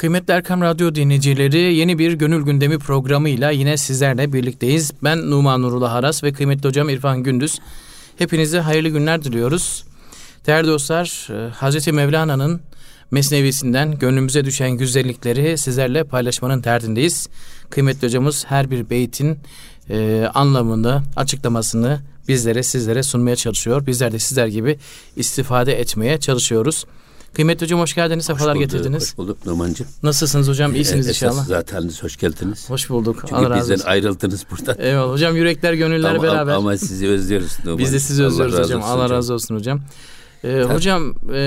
Kıymetli Erkam Radyo dinleyicileri yeni bir Gönül Gündemi programıyla yine sizlerle birlikteyiz. Ben Numan Nurullah Haras ve kıymetli hocam İrfan Gündüz. Hepinize hayırlı günler diliyoruz. Değerli dostlar, e, Hazreti Mevlana'nın Mesnevisinden gönlümüze düşen güzellikleri sizlerle paylaşmanın derdindeyiz. Kıymetli hocamız her bir beytin e, anlamını, açıklamasını bizlere, sizlere sunmaya çalışıyor. Bizler de sizler gibi istifade etmeye çalışıyoruz. Kıymetli hocam hoş geldiniz, sefalar getirdiniz. Hoş bulduk Numan'cığım. Nasılsınız hocam? İyisiniz ee, inşallah. Zaten hoş geldiniz. Hoş bulduk. Çünkü Allah bizden olsun. ayrıldınız buradan. Eyvallah hocam yürekler gönüller ama, beraber. Ama sizi özlüyoruz Numan. Biz de sizi Allah özlüyoruz razı hocam. Allah razı olsun hocam. Ee, hocam e,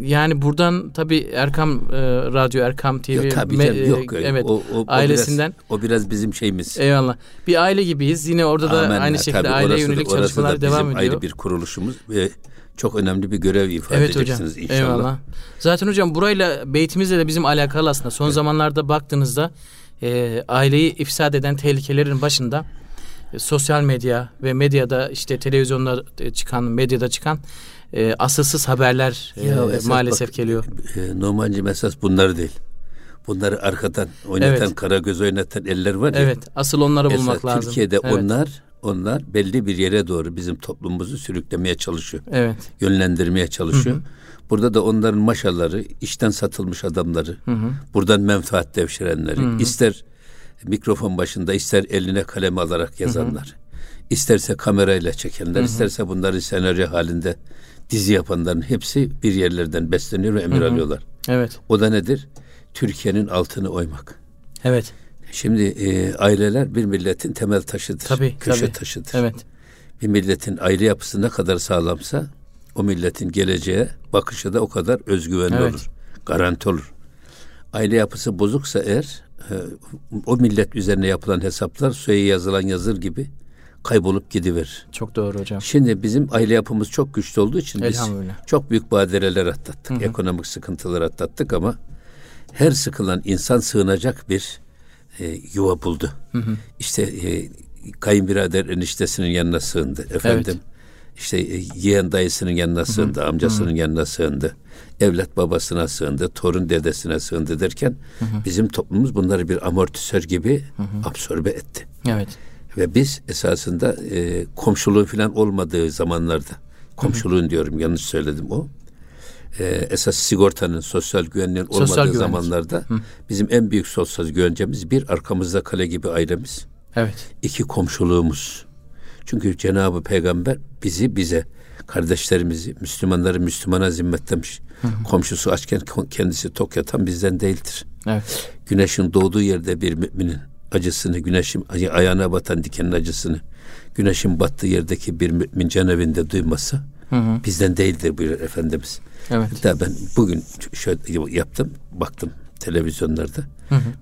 yani buradan tabi Erkam e, Radyo Erkam TV Yok, tabii me- canım, e, yok. evet o, o, o ailesinden Biraz, o biraz bizim şeyimiz. eyvallah. Bir aile gibiyiz. Yine orada da Amenna. aynı şekilde Tabii aileye da- yönelik da çalışmalar bizim devam ediyor. ayrı bir kuruluşumuz ve çok önemli bir görev ifade Evet hocam. edeceksiniz inşallah. Eyvallah. Zaten hocam burayla beytimizle de bizim alakalı aslında. Son zamanlarda baktığınızda e, aileyi ifsad eden tehlikelerin başında e, sosyal medya ve medyada işte televizyonda e, çıkan, medyada çıkan e, asılsız haberler e, Ya esas maalesef bak, geliyor. E, Numan'cığım esas bunları değil. Bunları arkadan oynatan, Evet. kara göz oynatan eller var ya. Evet, asıl onları Esas bulmak lazım. Türkiye'de evet. onlar onlar belli bir yere doğru bizim toplumumuzu sürüklemeye çalışıyor. Evet. Yönlendirmeye çalışıyor. Burada da onların maşaları, işten satılmış adamları, buradan menfaat devşirenleri, ister mikrofon başında, ister eline kalem alarak yazanlar, isterse kamerayla çekenler, isterse bunları senaryo halinde dizi yapanların hepsi bir yerlerden besleniyor ve emir alıyorlar. Evet. O da nedir? Türkiye'nin altını oymak. Evet. Şimdi e, aileler bir milletin temel taşıdır. Tabii, köşe tabii. taşıdır. Evet. Bir milletin aile yapısı ne kadar sağlamsa o milletin geleceğe bakışı da o kadar özgüvenli Evet. olur. Garanti olur. Aile yapısı bozuksa eğer e, o millet üzerine yapılan hesaplar suya yazılan yazır gibi kaybolup gidiverir. Çok doğru hocam. Şimdi bizim aile yapımız çok güçlü olduğu için biz çok büyük badireler atlattık. Ekonomik sıkıntılar atlattık ama her sıkılan insan sığınacak bir e, yuva buldu. İşte e, kayınbirader eniştesinin yanına sığındı. Efendim işte e, yeğen dayısının yanına sığındı, amcasının yanına sığındı. Evlat babasına sığındı, torun dedesine sığındı derken bizim toplumumuz bunları bir amortisör gibi absorbe etti. Evet. Ve biz esasında e, komşuluğu falan olmadığı zamanlarda, komşuluğun diyorum yanlış söyledim o. E, esas sigortanın, sosyal güvenliğin Sosyal olmadığı güvenlik. zamanlarda bizim en büyük sosyal güvencemiz bir arkamızda kale gibi ailemiz, Evet. iki komşuluğumuz. Çünkü Cenab-ı Peygamber bizi bize, kardeşlerimizi, Müslümanları Müslümana zimmetlemiş. Komşusu açken kendisi tok yatan bizden değildir Evet. güneşin doğduğu yerde bir müminin acısını, güneşin ay- ayağına batan dikenin acısını, güneşin battığı yerdeki bir mümin can evinde duymasa bizden değildir buyuruyor Efendimiz. Evet. Hatta ben bugün şöyle yaptım, baktım televizyonlarda.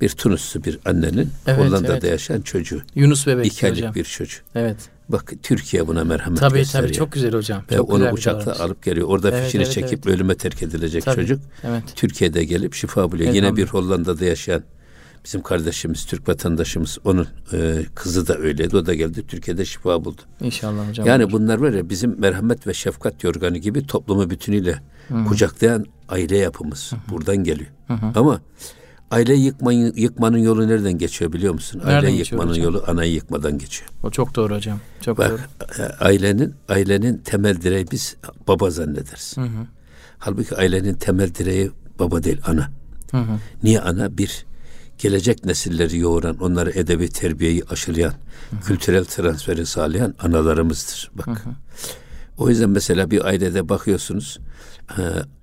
Bir Tunuslu bir annenin Evet, Hollanda'da evet. yaşayan çocuğu. Yunus bebek iki aylık hocam. bir çocuk. Evet. Bak Türkiye buna merhamet Tabii gösteriyor. tabii çok güzel hocam. Ve çok onu uçakla alıp geliyor. Orada Evet, fişini evet, çekip evet. ölüme terk edilecek Tabii, çocuk. evet. Türkiye'de gelip şifa buluyor. Yine Elhamdülillah. bir Hollanda'da yaşayan bizim kardeşimiz, Türk vatandaşımız, onun e, kızı da öyleydi. O da geldi Türkiye'de şifa buldu. İnşallah hocam. Yani bunlar var ya bizim merhamet ve şefkat yorganı gibi toplumu bütünüyle kucaklayan aile yapımız buradan geliyor. Ama aile yıkmanın, yıkmanın yolu nereden geçiyor biliyor musun? Nereden aile geçiyor yıkmanın hocam? yolu anayı yıkmadan geçiyor. O çok doğru hocam. Çok doğru. Bak e, ailenin ailenin temel direği biz baba zannederiz. Halbuki ailenin temel direği baba değil ana. Niye ana? Bir gelecek nesilleri yoğuran, onları edebi terbiyeyi aşılayan, kültürel transferi sağlayan analarımızdır. Bak. O yüzden mesela bir ailede bakıyorsunuz e,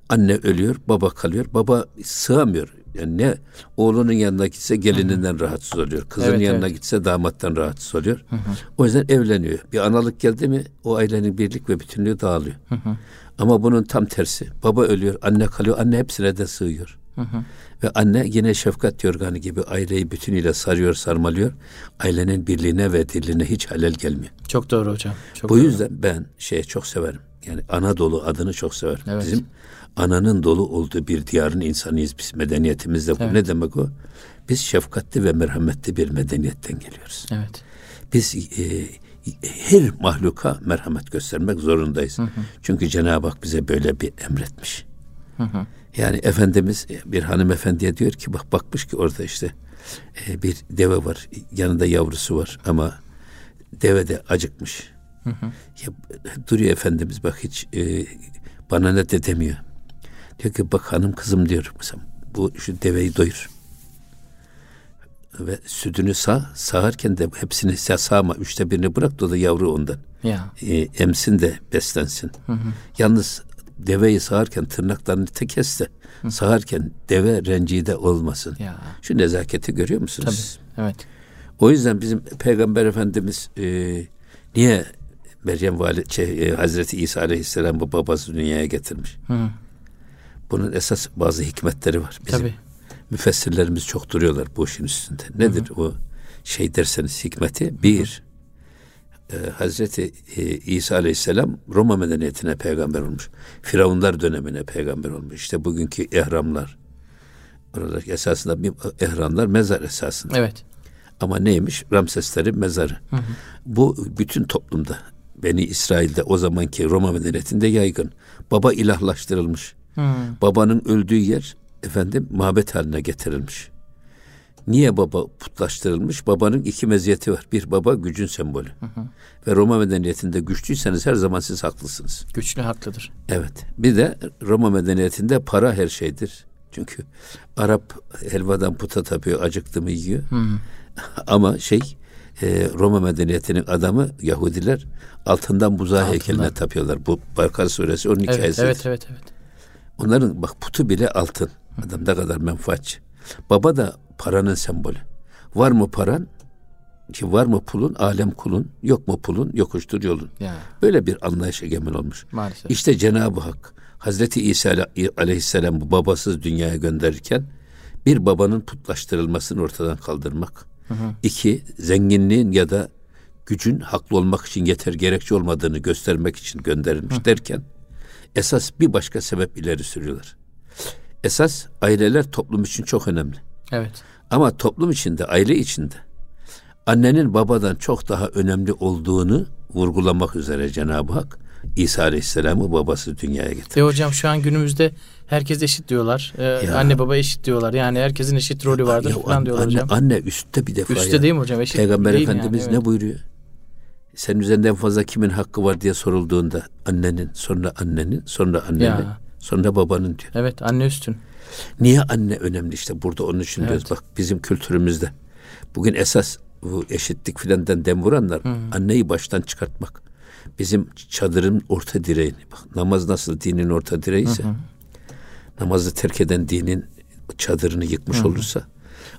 anne ölüyor, baba kalıyor. Baba sığamıyor. Yani ne oğlunun yanına gitse gelininden rahatsız oluyor. Kızın Evet, yanına evet. gitse damattan rahatsız oluyor. O yüzden evleniyor. Bir analık geldi mi o ailenin birlik ve bütünlüğü dağılıyor. Ama bunun tam tersi. Baba ölüyor, anne kalıyor. Anne hepsine de sığıyor. Ve anne yine şefkat yorganı gibi aileyi bütünüyle sarıyor, sarmalıyor. Ailenin birliğine ve dirliğine hiç halel gelmiyor. Çok doğru hocam. Çok Bu doğru. yüzden ben şeye çok severim. Yani Anadolu adını çok severim. Evet. Bizim ananın dolu olduğu bir diyarın insanıyız biz medeniyetimizde. Bu Evet. ne demek o? Biz şefkatli ve merhametli bir medeniyetten geliyoruz. Evet. Biz e, her mahluka merhamet göstermek zorundayız. Çünkü Cenab-ı Hak bize böyle bir emretmiş. Yani Efendimiz bir hanımefendiye diyor ki bak bakmış ki orada işte e, bir deve var yanında yavrusu var ama deve de acıkmış. Hı hı. Ya, duruyor Efendimiz bak hiç e, bana ne de demiyor. Diyor ki bak hanım kızım diyor mesela bu şu deveyi doyur. Ve sütünü sağ, sağarken de hepsini sağma. Üçte birini bırak da, da yavru ondan. Ya. E, emsin de beslensin. Hı hı. Yalnız deveyi sağarken tırnaklarını te kes de hı. sağarken deve rencide olmasın. Ya. Şu nezaketi görüyor musunuz? Tabii, evet. O yüzden bizim Peygamber Efendimiz e, niye Meryem Valide, şey, e, Hazreti İsa Aleyhisselam bu babası dünyaya getirmiş? Hı. Bunun esas bazı hikmetleri var. Bizim Tabii. müfessirlerimiz çok duruyorlar bu işin üstünde. Nedir hı. o şey derseniz hikmeti? Bir, e, Hazreti e, İsa Aleyhisselam Roma medeniyetine peygamber olmuş. Firavunlar dönemine peygamber olmuş. İşte bugünkü ehramlar. Oradaki esasında bir ehramlar mezar esasında. Evet. Ama neymiş? Ramseslerin mezarı. Hı hı. Bu bütün toplumda Beni İsrail'de o zamanki Roma medeniyetinde yaygın. Baba ilahlaştırılmış. Hmm. Babanın öldüğü yer efendim mabet haline getirilmiş. Niye baba putlaştırılmış? Babanın iki meziyeti var. Bir baba gücün sembolü. Hı hı. Ve Roma medeniyetinde güçlüyseniz her zaman siz haklısınız. Güçlü haklıdır. Evet. Bir de Roma medeniyetinde para her şeydir. Çünkü Arap helvadan puta tapıyor, acıktı mı yiyor. Hı. Ama şey e, Roma medeniyetinin adamı Yahudiler altından buzağı altından. heykeline tapıyorlar. Bu Bakara suresi onun evet, hikayesi. Evet, evet, evet. Onların bak putu bile altın. Adam ne kadar menfaatçi. Baba da paranın sembolü. Var mı paran? Ki var mı pulun? Alem kulun. Yok mu pulun? Yokuştur yolun. Ya. Böyle bir anlayış egemen olmuş. Maalesef. İşte Cenab-ı Hak Hazreti İsa aleyhisselam bu babasız dünyaya gönderirken bir babanın putlaştırılmasını ortadan kaldırmak. Hı hı. İki, zenginliğin ya da gücün haklı olmak için yeter gerekçe olmadığını göstermek için gönderilmiş hı. derken esas bir başka sebep ileri sürüyorlar. Esas aileler toplum için çok önemli. Evet. Ama toplum içinde, aile içinde annenin babadan çok daha önemli olduğunu vurgulamak üzere Cenab-ı Hak İsa Aleyhisselam'ı babası dünyaya getirmiş. E hocam şu an günümüzde herkes eşit diyorlar. Ee, anne baba eşit diyorlar. Yani herkesin eşit rolü vardır ya, falan diyorlar anne, hocam. Anne üstte bir defa Üstte ya. değil mi hocam? Eşit Peygamber Efendimiz yani, evet. ne buyuruyor? Senin üzerinden fazla kimin hakkı var diye sorulduğunda annenin, sonra annenin, sonra annenin, ya. Sonra babanın diyor. Evet anne üstün. Niye anne önemli işte burada onun için evet. diyoruz. Bak bizim kültürümüzde bugün esas bu eşitlik filenden dem vuranlar Hı. anneyi baştan çıkartmak. Bizim çadırın orta direğini bak namaz nasıl dinin orta direğiyse hı namazı terk eden dinin çadırını yıkmış hı olursa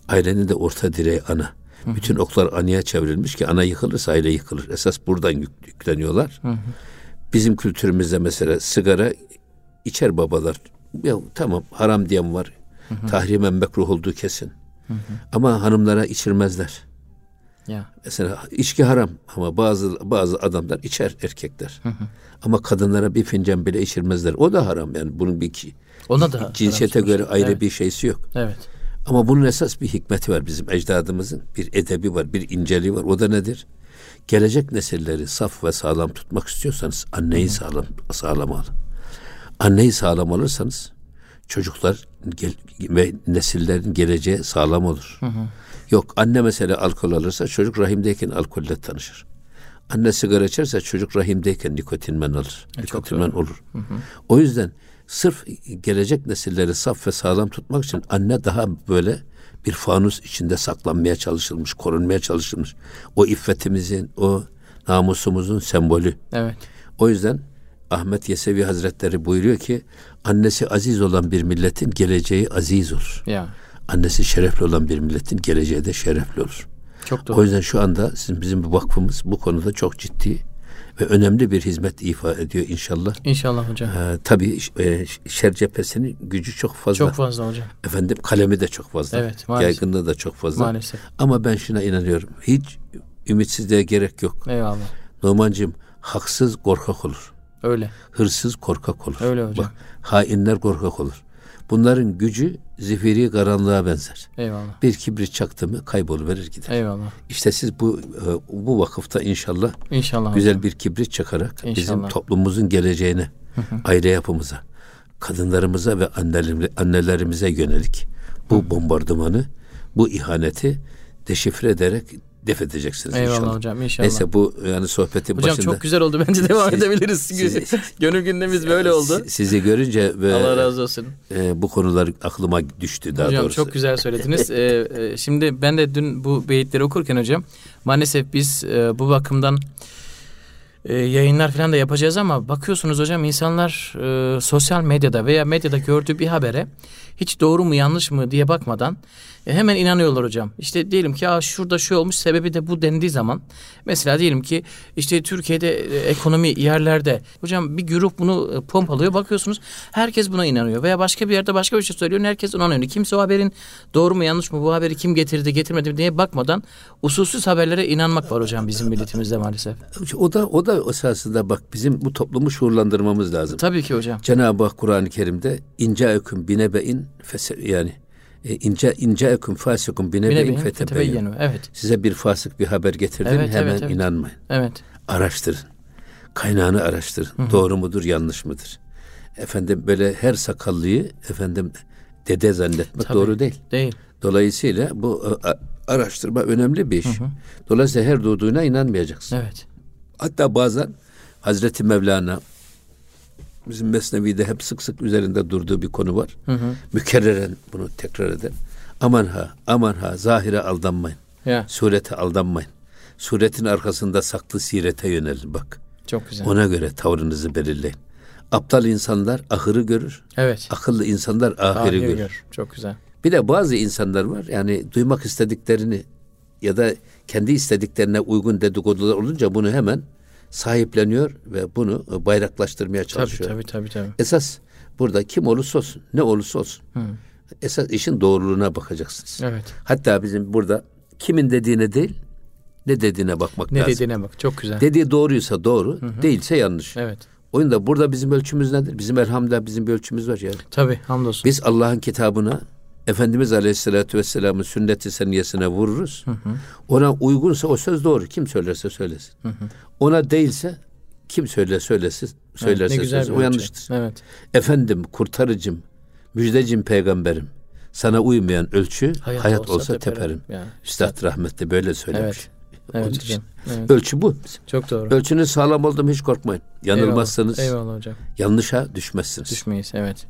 ailenin de orta direği ana. Hı-hı. Bütün oklar anaya çevrilmiş ki ana yıkılırsa aile yıkılır. Esas buradan yük, yükleniyorlar. Hı-hı. Bizim kültürümüzde mesela sigara içer babalar. Ya tamam haram diyen var. Hı-hı. Tahrimen mekruh olduğu kesin. Hı-hı. Ama hanımlara içirmezler. Ya. Mesela içki haram ama bazı bazı adamlar içer erkekler. Hı hı. Ama kadınlara bir fincan bile içirmezler. O da haram yani bunun bir ki Ona da cinsiyete göre ayrı evet. bir şeysi yok. Evet. Ama bunun esas bir hikmeti var bizim ecdadımızın. Bir edebi var, bir inceliği var. O da nedir? Gelecek nesilleri saf ve sağlam tutmak istiyorsanız anneyi hı hı. sağlam sağlam alın. Anneyi sağlam alırsanız çocuklar gel, ve nesillerin geleceği sağlam olur. Hı hı. Yok anne mesela alkol alırsa çocuk rahimdeyken alkolle tanışır. Anne sigara içerse çocuk rahimdeyken nikotinmen alır. E, nikotinmen olur. Hı hı. O yüzden sırf gelecek nesilleri saf ve sağlam tutmak için anne daha böyle bir fanus içinde saklanmaya çalışılmış, korunmaya çalışılmış. O iffetimizin, o namusumuzun sembolü. Evet. O yüzden Ahmet Yesevi Hazretleri buyuruyor ki annesi aziz olan bir milletin geleceği aziz olur. Ya. Annesi şerefli olan bir milletin geleceği de şerefli olur. Çok doğru. O yüzden şu anda sizin bizim vakfımız bu konuda çok ciddi ve önemli bir hizmet ifa ediyor inşallah. İnşallah hocam. Ee, tabii e, şer cephesinin gücü çok fazla. Çok fazla hocam. Efendim kalemi de çok fazla. Evet maalesef. Yaygınlığı da çok fazla. Maalesef. Ama ben şuna inanıyorum. Hiç ümitsizliğe gerek yok. Eyvallah. Numancığım haksız korkak olur. Öyle. Hırsız korkak olur. Öyle hocam. Bak hainler korkak olur. Bunların gücü zifiri karanlığa benzer. Eyvallah. Bir kibrit çaktı mı kayboluverir gider. Eyvallah. İşte siz bu e, bu vakıfta inşallah, inşallah güzel hocam. bir kibrit çakarak inşallah. bizim toplumumuzun geleceğine, aile yapımıza, kadınlarımıza ve annelerimize yönelik bu bombardımanı, bu ihaneti deşifre ederek def edeceksiniz Eyvallah inşallah. hocam inşallah. Neyse bu yani sohbetin hocam başında. Hocam çok güzel oldu bence devam siz, edebiliriz. Siz, Gönül gündemimiz böyle oldu. Sizi görünce ve Allah razı olsun. E, bu konular aklıma düştü daha hocam, doğrusu. Hocam çok güzel söylediniz. ee, e, şimdi ben de dün bu beyitleri okurken hocam maalesef biz e, bu bakımdan e, yayınlar falan da yapacağız ama bakıyorsunuz hocam insanlar e, sosyal medyada veya medyada gördüğü bir habere hiç doğru mu yanlış mı diye bakmadan e, hemen inanıyorlar hocam. İşte diyelim ki Aa, şurada şu olmuş sebebi de bu dendiği zaman mesela diyelim ki işte Türkiye'de e, ekonomi yerlerde hocam bir grup bunu e, pompalıyor bakıyorsunuz herkes buna inanıyor veya başka bir yerde başka bir şey söylüyor herkes ona inanıyor. Kimse o haberin doğru mu yanlış mı bu haberi kim getirdi getirmedi mi diye bakmadan usulsüz haberlere inanmak var hocam bizim milletimizde maalesef. O da o da esasında bak bizim bu toplumu şuurlandırmamız lazım. Tabii ki hocam. Cenab-ı Hak Kur'an-ı Kerim'de ince hüküm binebein yani e, ince ince eküm fasikum binebeyin fetebeyyenu. Evet. Size bir fasık bir haber getirdim evet, hemen evet, evet. inanmayın. Evet. Araştırın. Kaynağını araştırın. Hı-hı. Doğru mudur, yanlış mıdır? Efendim böyle her sakallıyı efendim dede zannetmek Tabii, doğru değil. Değil. Dolayısıyla bu e, araştırma önemli bir iş. Hı hı. Dolayısıyla her duyduğuna inanmayacaksın. Evet. Hatta bazen Hazreti Mevlana bizim Mesnevi'de hep sık sık üzerinde durduğu bir konu var. Hı hı. Mükerreren bunu tekrar eder. Aman ha, aman ha, zahire aldanmayın. Ya. Surete aldanmayın. Suretin arkasında saklı sirete yönelin bak. Çok güzel. Ona göre tavrınızı belirleyin. Aptal insanlar ahırı görür. Evet. Akıllı insanlar ahiri, ahiri görür. görür. Çok güzel. Bir de bazı insanlar var yani duymak istediklerini ya da kendi istediklerine uygun dedikodular olunca bunu hemen sahipleniyor ve bunu bayraklaştırmaya çalışıyor. Tabii tabii tabii. tabii. Esas burada kim olursa olsun, ne olursa olsun. Hı. Esas işin doğruluğuna bakacaksınız. Evet. Hatta bizim burada kimin dediğine değil, ne dediğine bakmak ne lazım. Ne dediğine bak. Çok güzel. Dediği doğruysa doğru, hı hı. değilse yanlış. Evet. O yüzden burada bizim ölçümüz nedir? Bizim elhamdülillah bizim bir ölçümüz var yani. Tabii hamdolsun. Biz Allah'ın kitabına Efendimiz Aleyhisselatü Vesselam'ın sünnet-i seniyesine vururuz. Hı hı. Ona uygunsa o söz doğru. Kim söylerse söylesin. Hı hı. Ona değilse kim söyler söylesin, söylerse evet, söylesin. O yanlıştır. Evet. Efendim, kurtarıcım, müjdecim peygamberim. Sana uymayan ölçü hayat, hayat olsa, olsa teperim. teperim. Yani, Üstad rahmetli böyle söylemiş. Evet. Evet hocam. Evet. Ölçü bu. Çok doğru. Ölçünün sağlam olduğu hiç korkmayın. Yanılmazsanız Eyvallah, Eyvallah hocam. yanlışa düşmezsiniz. Düşmeyiz evet.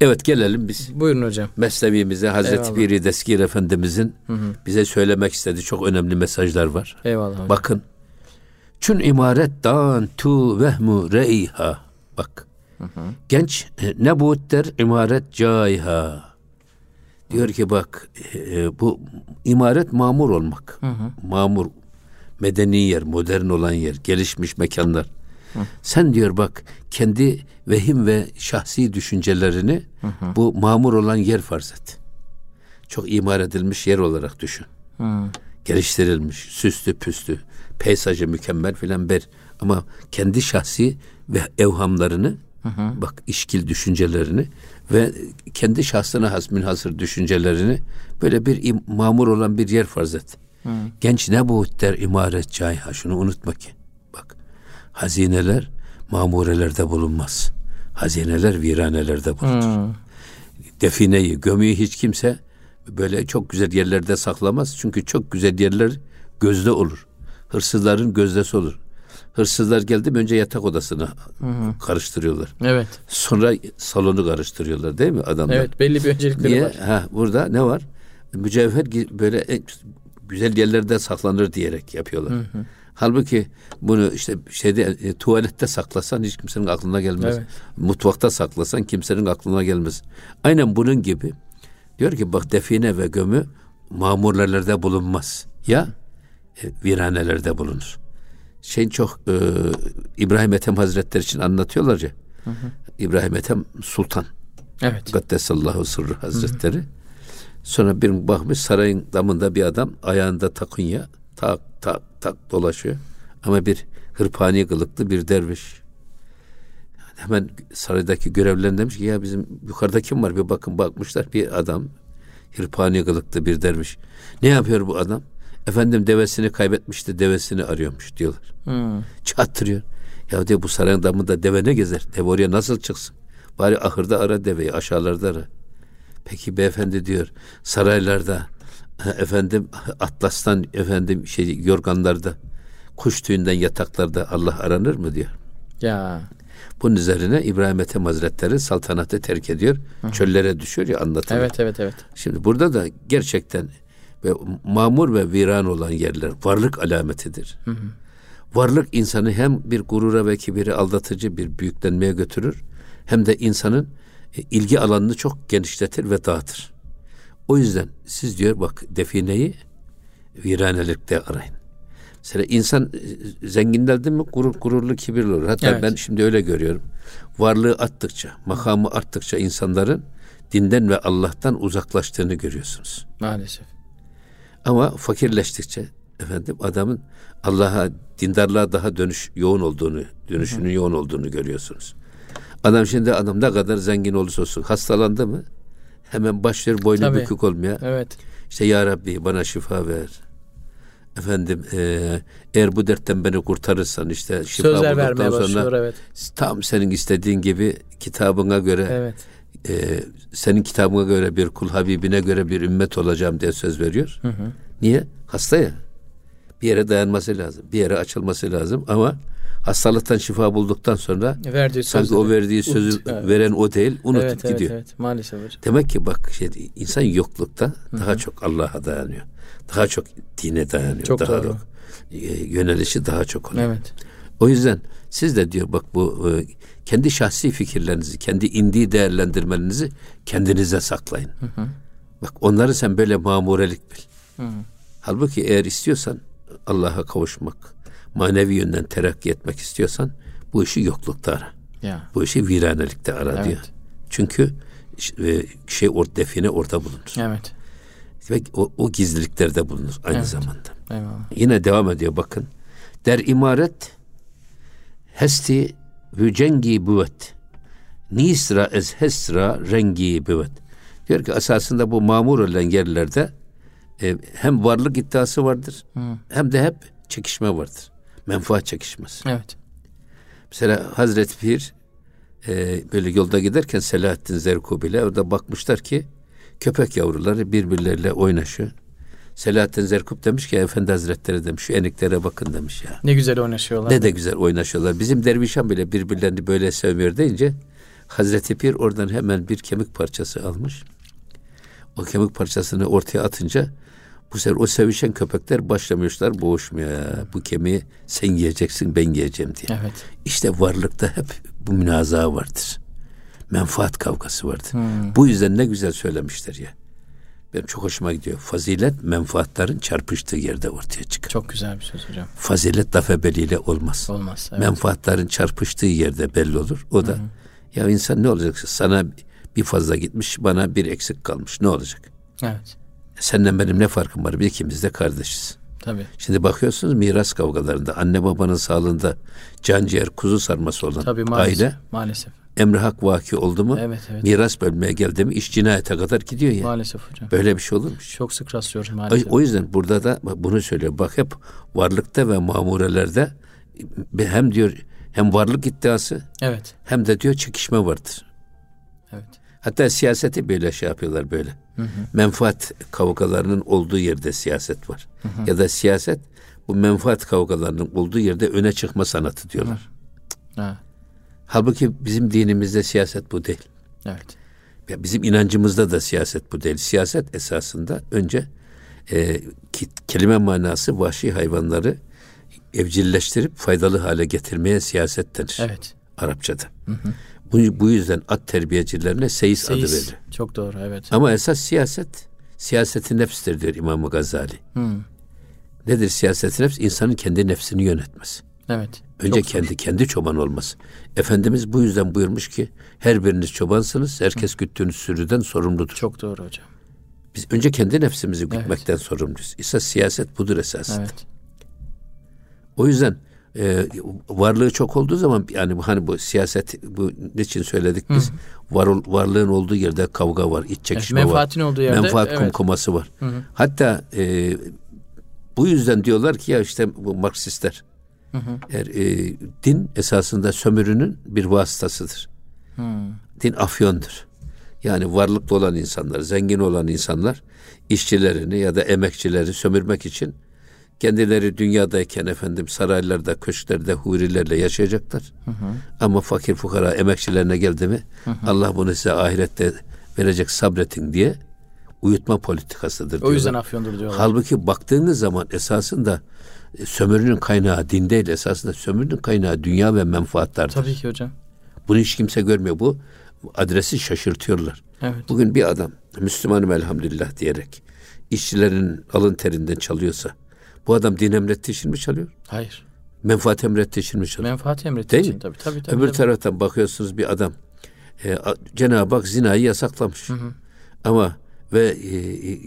Evet gelelim biz. Buyurun hocam. Meslevimize Hazreti Piri Deskir Efendimizin hı hı. bize söylemek istediği çok önemli mesajlar var. Eyvallah hocam. Bakın. Çün imaret dan tu vehmu reiha. Bak. Hı hı. Genç e, ne der imaret caiha. Diyor ki bak e, bu imaret mamur olmak. Hı hı. Mamur medeni yer, modern olan yer, gelişmiş mekanlar. Hı. Sen diyor bak kendi vehim ve şahsi düşüncelerini hı hı. bu mamur olan yer farz et. Çok imar edilmiş yer olarak düşün. Hı. Geliştirilmiş, süslü püslü, peyzajı mükemmel filan ber. Ama kendi şahsi ve evhamlarını hı hı. bak işkil düşüncelerini ve kendi şahsına has hazır düşüncelerini böyle bir mamur olan bir yer farz et. Hı. Genç ne bu der imaret cayha şunu unutma ki. Hazineler mamurelerde bulunmaz. Hazineler viranelerde bulunur. Hı. Defineyi, gömüyü hiç kimse böyle çok güzel yerlerde saklamaz. Çünkü çok güzel yerler gözde olur. Hırsızların gözdesi olur. Hırsızlar geldi önce yatak odasını hı hı. karıştırıyorlar. Evet. Sonra salonu karıştırıyorlar değil mi adamlar? Evet belli bir öncelikleri Niye? var. Ha, burada ne var? Mücevher böyle güzel yerlerde saklanır diyerek yapıyorlar. Hı hı. Halbuki bunu işte şeyde e, tuvalette saklasan hiç kimsenin aklına gelmez. Evet. Mutfakta saklasan kimsenin aklına gelmez. Aynen bunun gibi. Diyor ki bak define ve gömü mamurlerde bulunmaz. Ya e, viranelerde bulunur. Şey çok e, İbrahim Ethem Hazretleri için anlatıyorlar ya. Hı hı. İbrahim Ethem Sultan. Evet. Gaddesallahu sırrı Hazretleri. Hı hı. Sonra bir bakmış sarayın damında bir adam ayağında takunya tak tak tak dolaşıyor. Ama bir hırpani kılıklı bir derviş. Hemen saraydaki görevliler demiş ki ya bizim yukarıda kim var bir bakın bakmışlar bir adam hırpani kılıklı bir derviş. Ne yapıyor bu adam? Efendim devesini kaybetmişti devesini arıyormuş diyorlar. Hmm. Çattırıyor. Ya diyor bu sarayın damında deve ne gezer? Deve oraya nasıl çıksın? Bari ahırda ara deveyi, aşağılarda ara. Peki beyefendi diyor saraylarda efendim atlastan efendim şey yorganlarda kuş tüyünden yataklarda Allah aranır mı diyor. Ya. Bunun üzerine İbrahim Ethem Hazretleri saltanatı terk ediyor. Hı. Çöllere düşüyor ya anlatılıyor. Evet evet evet. Şimdi burada da gerçekten ve mamur ve viran olan yerler varlık alametidir. Hı hı. Varlık insanı hem bir gurura ve kibiri aldatıcı bir büyüklenmeye götürür hem de insanın e, ilgi alanını çok genişletir ve dağıtır. O yüzden siz diyor bak defineyi viranelikte arayın. Mesela insan e, zenginlerdi mi gurur, gururlu kibirli olur. Hatta evet. ben şimdi öyle görüyorum. Varlığı arttıkça, makamı arttıkça insanların dinden ve Allah'tan uzaklaştığını görüyorsunuz. Maalesef. Ama fakirleştikçe efendim adamın Allah'a dindarlığa daha dönüş yoğun olduğunu, dönüşünün Hı-hı. yoğun olduğunu görüyorsunuz. Adam şimdi adam ne kadar zengin olursa olsun hastalandı mı hemen başlıyor boynu Tabii. bükük olmaya. Evet. İşte ya Rabbi bana şifa ver. Efendim e, eğer bu dertten beni kurtarırsan işte şifa Sözler bulduktan sonra başlıyor, evet. tam senin istediğin gibi kitabına göre evet. e, senin kitabına göre bir kul Habibine göre bir ümmet olacağım diye söz veriyor. Hı hı. Niye? Hasta ya. Bir yere dayanması lazım. Bir yere açılması lazım ama hastalıktan şifa bulduktan sonra verdiği sanki o verdiği sözü Ut, evet. veren o değil unutup evet, gidiyor. Evet, evet, maalesef hocam. Demek ki bak şey insan yoklukta Hı-hı. daha çok Allah'a dayanıyor. Daha çok dine dayanıyor. Çok daha doğru. E, yönelişi daha çok oluyor. Evet. O yüzden siz de diyor bak bu e, kendi şahsi fikirlerinizi, kendi indi değerlendirmenizi kendinize saklayın. Hı hı. Bak onları sen böyle mamurelik bil. Hı hı. Halbuki eğer istiyorsan Allah'a kavuşmak, manevi yönden terakki etmek istiyorsan bu işi yoklukta ara. Ya. Bu işi viranelikte ara evet. diyor. Çünkü şey or define orada bulunur. Evet. Ve o, o gizliliklerde bulunur aynı evet. zamanda. Eyvallah. Yine devam ediyor bakın. Der imaret hesti vücengi büvet. Nisra ez hesra rengi büvet. Diyor ki esasında bu mamur olan yerlerde e, hem varlık iddiası vardır Hı. hem de hep çekişme vardır. Menfaat çekişmesi. Evet. Mesela Hazreti Pir e, böyle yolda giderken Selahattin Zerkub ile orada bakmışlar ki köpek yavruları birbirleriyle oynaşıyor. Selahattin Zerkub demiş ki Efendi Hazretleri demiş şu eniklere bakın demiş ya. Ne güzel oynaşıyorlar. Ne de güzel oynaşıyorlar. Bizim dervişan bile birbirlerini böyle sevmiyor deyince Hazreti Pir oradan hemen bir kemik parçası almış. O kemik parçasını ortaya atınca bu sefer o sevişen köpekler başlamışlar boğuşmaya. Bu kemiği sen yiyeceksin ben yiyeceğim diye. Evet. İşte varlıkta hep bu münaza vardır. Menfaat kavgası vardır. Hmm. Bu yüzden ne güzel söylemişler ya. Benim çok hoşuma gidiyor. Fazilet menfaatların çarpıştığı yerde ortaya çıkar. Çok güzel bir söz hocam. Fazilet laf ebeliyle olmaz. Olmaz. Evet. Menfaatların çarpıştığı yerde belli olur. O da hı ya insan ne olacak? Sana bir fazla gitmiş, bana bir eksik kalmış. Ne olacak? Evet. Senden benim ne farkım var? Biz ikimiz de kardeşiz. Tabii. Şimdi bakıyorsunuz miras kavgalarında anne babanın sağlığında can ciğer kuzu sarması olan Tabii, maalesef, aile maalesef. emri hak vaki oldu mu evet, evet. miras bölmeye geldi mi iş cinayete kadar gidiyor ya. Maalesef hocam. Böyle bir şey olur mu? Çok sık rastlıyoruz maalesef. O, yüzden burada da bunu söylüyor. Bak hep varlıkta ve mamurelerde hem diyor hem varlık iddiası evet. hem de diyor çekişme vardır. Evet. Hatta siyaseti böyle şey yapıyorlar böyle. Hı hı. Menfaat kavgalarının olduğu yerde siyaset var. Hı hı. Ya da siyaset bu menfaat kavgalarının olduğu yerde öne çıkma sanatı diyorlar. Hı. Ha. Halbuki bizim dinimizde siyaset bu değil. Evet. Ya bizim inancımızda da siyaset bu değil. Siyaset esasında önce e, ki, kelime manası vahşi hayvanları evcilleştirip faydalı hale getirmeye siyaset denir. Evet. Arapçada. Hı hı. Bu, bu yüzden at terbiyecilerine seyis, seyis adı verilir. Çok doğru evet. Ama esas siyaset siyaseti nefstir diyor İmam Gazali. Hmm. Nedir siyaseti nefs? İnsanın kendi nefsini yönetmesi. Evet. Önce kendi zor. kendi çoban olması. Efendimiz bu yüzden buyurmuş ki her biriniz çobansınız. Herkes güttüğünüz sürüden sorumludur. Çok doğru hocam. Biz önce kendi nefsimizi gütmekten evet. sorumluyuz. İsa siyaset budur esasında. Evet. O yüzden e, varlığı çok olduğu zaman yani hani bu siyaset bu niçin söyledik biz? Hı. Var varlığın olduğu yerde kavga var, iç çekişme evet, menfaatin var. olduğu yerde menfaat evet. kumkuması var. Hı hı. Hatta e, bu yüzden diyorlar ki ya işte bu Marksistler. Hı hı. Er, e, din esasında sömürünün bir vasıtasıdır. Hmm. Din afyondur. Yani varlıklı olan insanlar, zengin olan insanlar işçilerini ya da emekçileri sömürmek için kendileri dünyadayken efendim saraylarda, köşklerde hurilerle yaşayacaklar. Hı hı. Ama fakir fukara emekçilerine geldi mi hı hı. Allah bunu size ahirette verecek sabretin diye uyutma politikasıdır. Diyorlar. O yüzden afyondur diyorlar. Halbuki baktığınız zaman esasında e, sömürünün kaynağı din değil esasında sömürünün kaynağı dünya ve menfaatlardır. Tabii ki hocam. Bunu hiç kimse görmüyor. Bu adresi şaşırtıyorlar. Evet. Bugün bir adam Müslümanım elhamdülillah diyerek işçilerin alın terinden çalıyorsa bu adam din emrettiği mi çalıyor? Hayır. Menfaat emrettiği için mi çalıyor? Menfaat emrettiği Değil için mi? tabii tabii. tabii Öbür tabii. taraftan bakıyorsunuz bir adam e, Cenab-ı Hak zinayı yasaklamış. Hı hı. Ama ve e, e,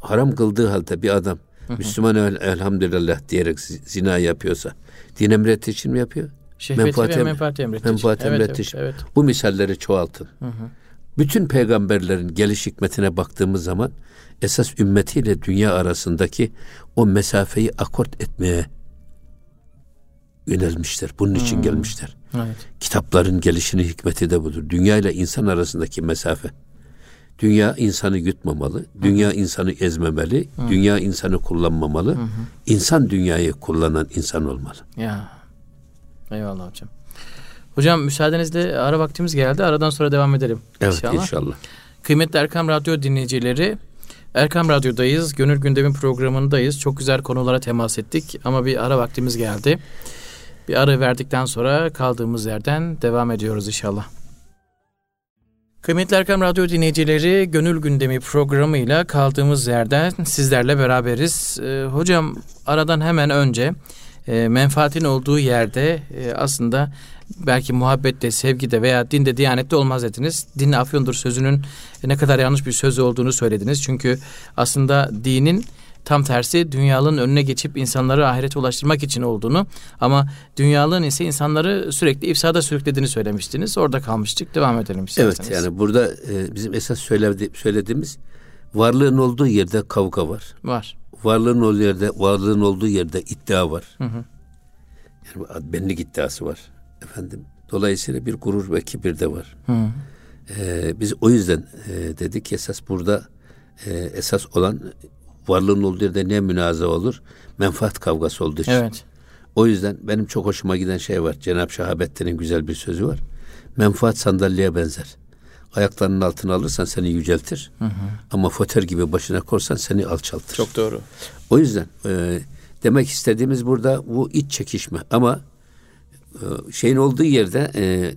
haram kıldığı halde bir adam hı hı. Müslüman el, elhamdülillah diyerek zina yapıyorsa din emrettiği için mi yapıyor? Şehveti menfaat, ve menfaat emrettiği menfaat için. Emrettiği evet. Evet, evet. Bu misalleri çoğaltın. Hı hı. Bütün peygamberlerin geliş hikmetine baktığımız zaman esas ümmetiyle dünya arasındaki o mesafeyi akort etmeye yönelmişler. Bunun için hmm. gelmişler. Evet. Kitapların gelişinin hikmeti de budur. Dünya ile insan arasındaki mesafe. Dünya insanı yutmamalı, dünya insanı ezmemeli, hı dünya insanı kullanmamalı. Hı-hı. İnsan dünyayı kullanan insan olmalı. Ya. Eyvallah hocam. Hocam müsaadenizle ara vaktimiz geldi. Aradan sonra devam edelim. Evet inşallah. inşallah. Kıymetli Erkam Radyo dinleyicileri, Erkam Radyo'dayız. Gönül Gündem'in programındayız. Çok güzel konulara temas ettik ama bir ara vaktimiz geldi. Bir ara verdikten sonra kaldığımız yerden devam ediyoruz inşallah. Kıymetli Erkam Radyo dinleyicileri Gönül Gündemi programıyla kaldığımız yerden sizlerle beraberiz. Ee, hocam aradan hemen önce e, menfaatin olduğu yerde e, aslında belki muhabbette, sevgide veya dinde, diyanette olmaz dediniz. Din afyondur sözünün ne kadar yanlış bir söz olduğunu söylediniz. Çünkü aslında dinin tam tersi dünyalığın önüne geçip insanları ahirete ulaştırmak için olduğunu ama dünyalığın ise insanları sürekli ifsada sürüklediğini söylemiştiniz. Orada kalmıştık. Devam edelim isterseniz. Evet yani burada e, bizim esas söyledi, söylediğimiz varlığın olduğu yerde kavga var. Var. Varlığın olduğu yerde varlığın olduğu yerde iddia var. Hı hı. Yani benlik iddiası var efendim. Dolayısıyla bir gurur ve kibir de var. Hı. Ee, biz o yüzden e, dedik ki esas burada e, esas olan varlığın olduğu yerde ne münaza olur? Menfaat kavgası olduğu için. Evet. O yüzden benim çok hoşuma giden şey var. Cenab-ı Şahabettin'in güzel bir sözü var. Menfaat sandalyeye benzer. Ayaklarının altına alırsan seni yüceltir. Hı hı. Ama foter gibi başına korsan seni alçaltır. Çok doğru. O yüzden e, demek istediğimiz burada bu iç çekişme. Ama şeyin olduğu yerde e,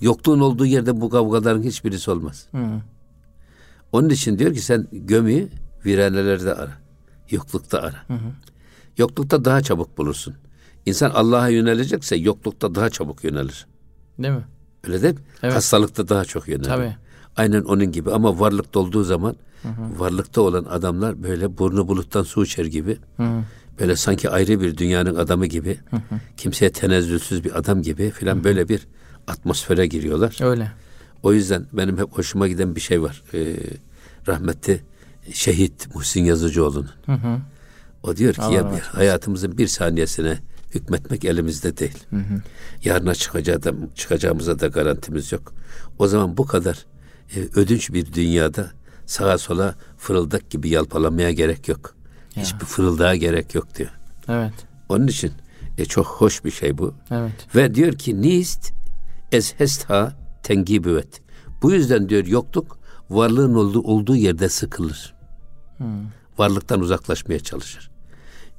yokluğun olduğu yerde bu kavgaların hiçbirisi olmaz. Hı. Onun için diyor ki sen gömü viranelerde ara. Yoklukta ara. Hı hı. Yoklukta daha çabuk bulursun. İnsan Allah'a yönelecekse yoklukta daha çabuk yönelir. Değil mi? Öyle değil mi? Evet. Hastalıkta daha çok yönelir. Tabii. Aynen onun gibi ama varlıkta olduğu zaman hı hı. varlıkta olan adamlar böyle burnu buluttan su içer gibi. Hı hı. Böyle sanki ayrı bir dünyanın adamı gibi. Hı hı. Kimseye tenezzülsüz bir adam gibi filan böyle bir atmosfere giriyorlar. Öyle. O yüzden benim hep hoşuma giden bir şey var. Ee, rahmetli şehit Muhsin Yazıcıoğlu'nun. Hı hı. O diyor ki Allah ya bir, hayatımızın bir saniyesine hükmetmek elimizde değil. Hı hı. Yarına çıkacağı da, çıkacağımıza da garantimiz yok. O zaman bu kadar e, ödünç bir dünyada sağa sola fırıldak gibi yalpalamaya gerek yok. Ya. Hiçbir fırıldağa gerek yok diyor. Evet. Onun için e, çok hoş bir şey bu. Evet. Ve diyor ki nist ez hestha tengibüvet. Bu yüzden diyor yokluk varlığın olduğu, olduğu yerde sıkılır. Hmm. Varlıktan uzaklaşmaya çalışır.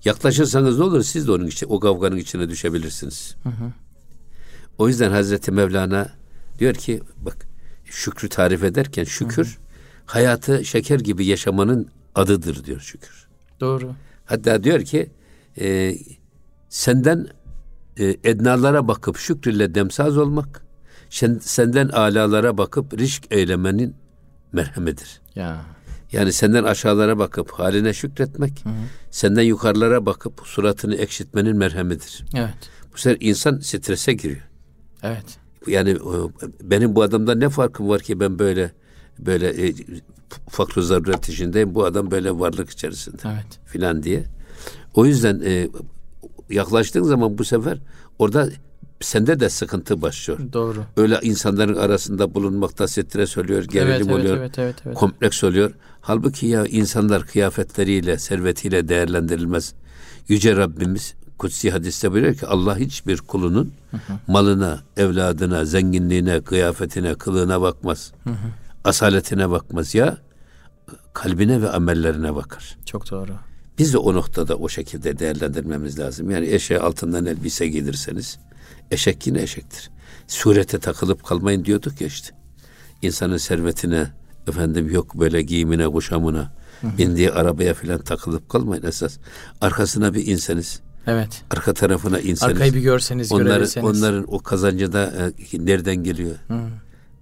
Yaklaşırsanız ne olur? Siz de onun için, o kavganın içine düşebilirsiniz. Hı hı. O yüzden Hazreti Mevlana diyor ki bak şükrü tarif ederken şükür hı hı. hayatı şeker gibi yaşamanın adıdır diyor şükür. Doğru. Hatta diyor ki e, senden e, ednalara bakıp şükrüyle demsaz olmak, senden alalara bakıp risk eylemenin merhemidir. Ya. Yani senden aşağılara bakıp haline şükretmek, hı hı. senden yukarılara bakıp suratını ekşitmenin merhemidir. Evet. Bu sefer insan strese giriyor. Evet. Yani benim bu adamda ne farkım var ki ben böyle böyle e, fakr zaruret içindeyim. Bu adam böyle varlık içerisinde. Evet. Filan diye. O yüzden e, yaklaştığın zaman bu sefer orada sende de sıkıntı başlıyor. Doğru. Öyle insanların arasında bulunmakta stres oluyor, gerilim evet, evet, oluyor, evet, evet, evet. kompleks oluyor. Halbuki ya insanlar kıyafetleriyle, servetiyle değerlendirilmez. Yüce Rabbimiz kutsi hadiste buyuruyor ki Allah hiçbir kulunun malına, evladına, zenginliğine, kıyafetine, kılığına bakmaz. Asaletine bakmaz ya kalbine ve amellerine bakar. Çok doğru. Biz de o noktada o şekilde değerlendirmemiz lazım. Yani eşeğe altından elbise giydirirseniz eşek yine eşektir. Surete takılıp kalmayın diyorduk ya işte. İnsanın servetine, efendim yok böyle giyimine, kuşamına, bindiği arabaya filan takılıp kalmayın esas. Arkasına bir inseniz, Evet. arka tarafına inseniz. Arkayı bir görseniz, onların, görebilseniz. onların o kazancı da e, nereden geliyor?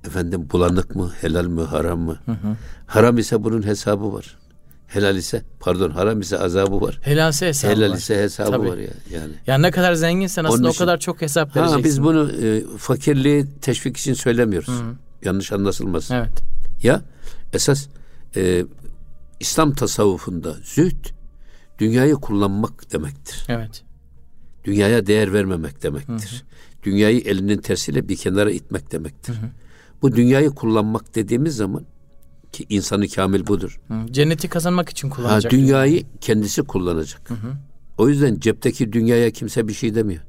Efendim bulanık mı, helal mi, haram mı? Haram ise bunun hesabı var. Helal ise, pardon haram ise azabı var. Helalse hesabı Helal var. ise hesabı Tabii. var ya yani. Yani ne kadar zenginsen aslında Onun o için- kadar çok hesap vereceksin. Ha biz bunu e, fakirliği teşvik için söylemiyoruz. Yanlış anlaşılmasın. Evet. Ya esas e, İslam tasavvufunda zühd dünyayı kullanmak demektir. Evet. Dünyaya değer vermemek demektir. Dünyayı elinin tersiyle bir kenara itmek demektir. Bu dünyayı kullanmak dediğimiz zaman ki insanı kamil budur. Hı. Cenneti kazanmak için Ha, kullanacak. dünyayı kendisi kullanacak. O yüzden cepteki dünyaya kimse bir şey demiyor.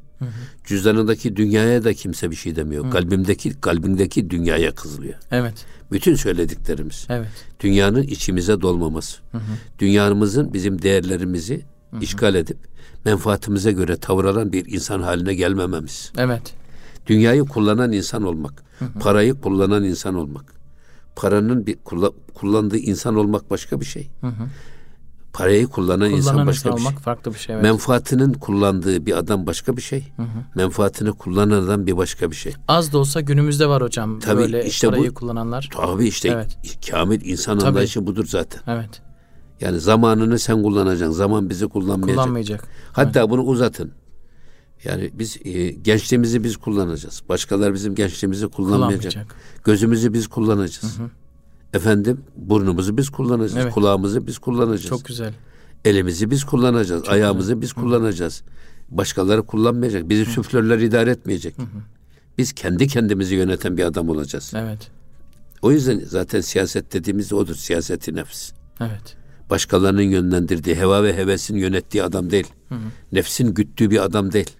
Cüzdanındaki dünyaya da kimse bir şey demiyor. Kalbimdeki kalbindeki dünyaya kızılıyor. Evet. Bütün söylediklerimiz. Evet. Dünyanın içimize dolmaması. Dünyamızın bizim değerlerimizi işgal edip menfaatimize göre tavır alan bir insan haline gelmememiz. Evet. Dünyayı kullanan insan olmak, parayı kullanan insan olmak. Paranın bir kulla- kullandığı insan olmak başka bir şey. Parayı kullanan, insan Kullanan başka insan bir şey. farklı bir şey. Evet. Menfaatinin kullandığı bir adam başka bir şey. Menfaatini kullanan adam bir başka bir şey. Az da olsa günümüzde var hocam. Tabii, böyle işte bu- parayı kullananlar. Tabii işte Evet. kamil insan Tabii. anlayışı budur zaten. Evet. Yani zamanını sen kullanacaksın. Zaman bizi kullanmayacak. Kullanmayacak. Hatta bunu uzatın. Yani biz e, gençliğimizi biz kullanacağız. Başkalar bizim gençliğimizi kullanmayacak. Kullanmayacak. Gözümüzü biz kullanacağız. Efendim burnumuzu biz kullanacağız. Evet. Kulağımızı biz kullanacağız. Çok güzel. Elimizi biz kullanacağız. ayağımızı biz kullanacağız. Başkaları kullanmayacak. Bizi süflörler idare etmeyecek. Biz kendi kendimizi yöneten bir adam olacağız. Evet. O yüzden zaten siyaset dediğimiz odur. Siyaseti nefs. Evet. Başkalarının yönlendirdiği, heva ve hevesin yönettiği adam değil. Nefsin güttüğü bir adam değil.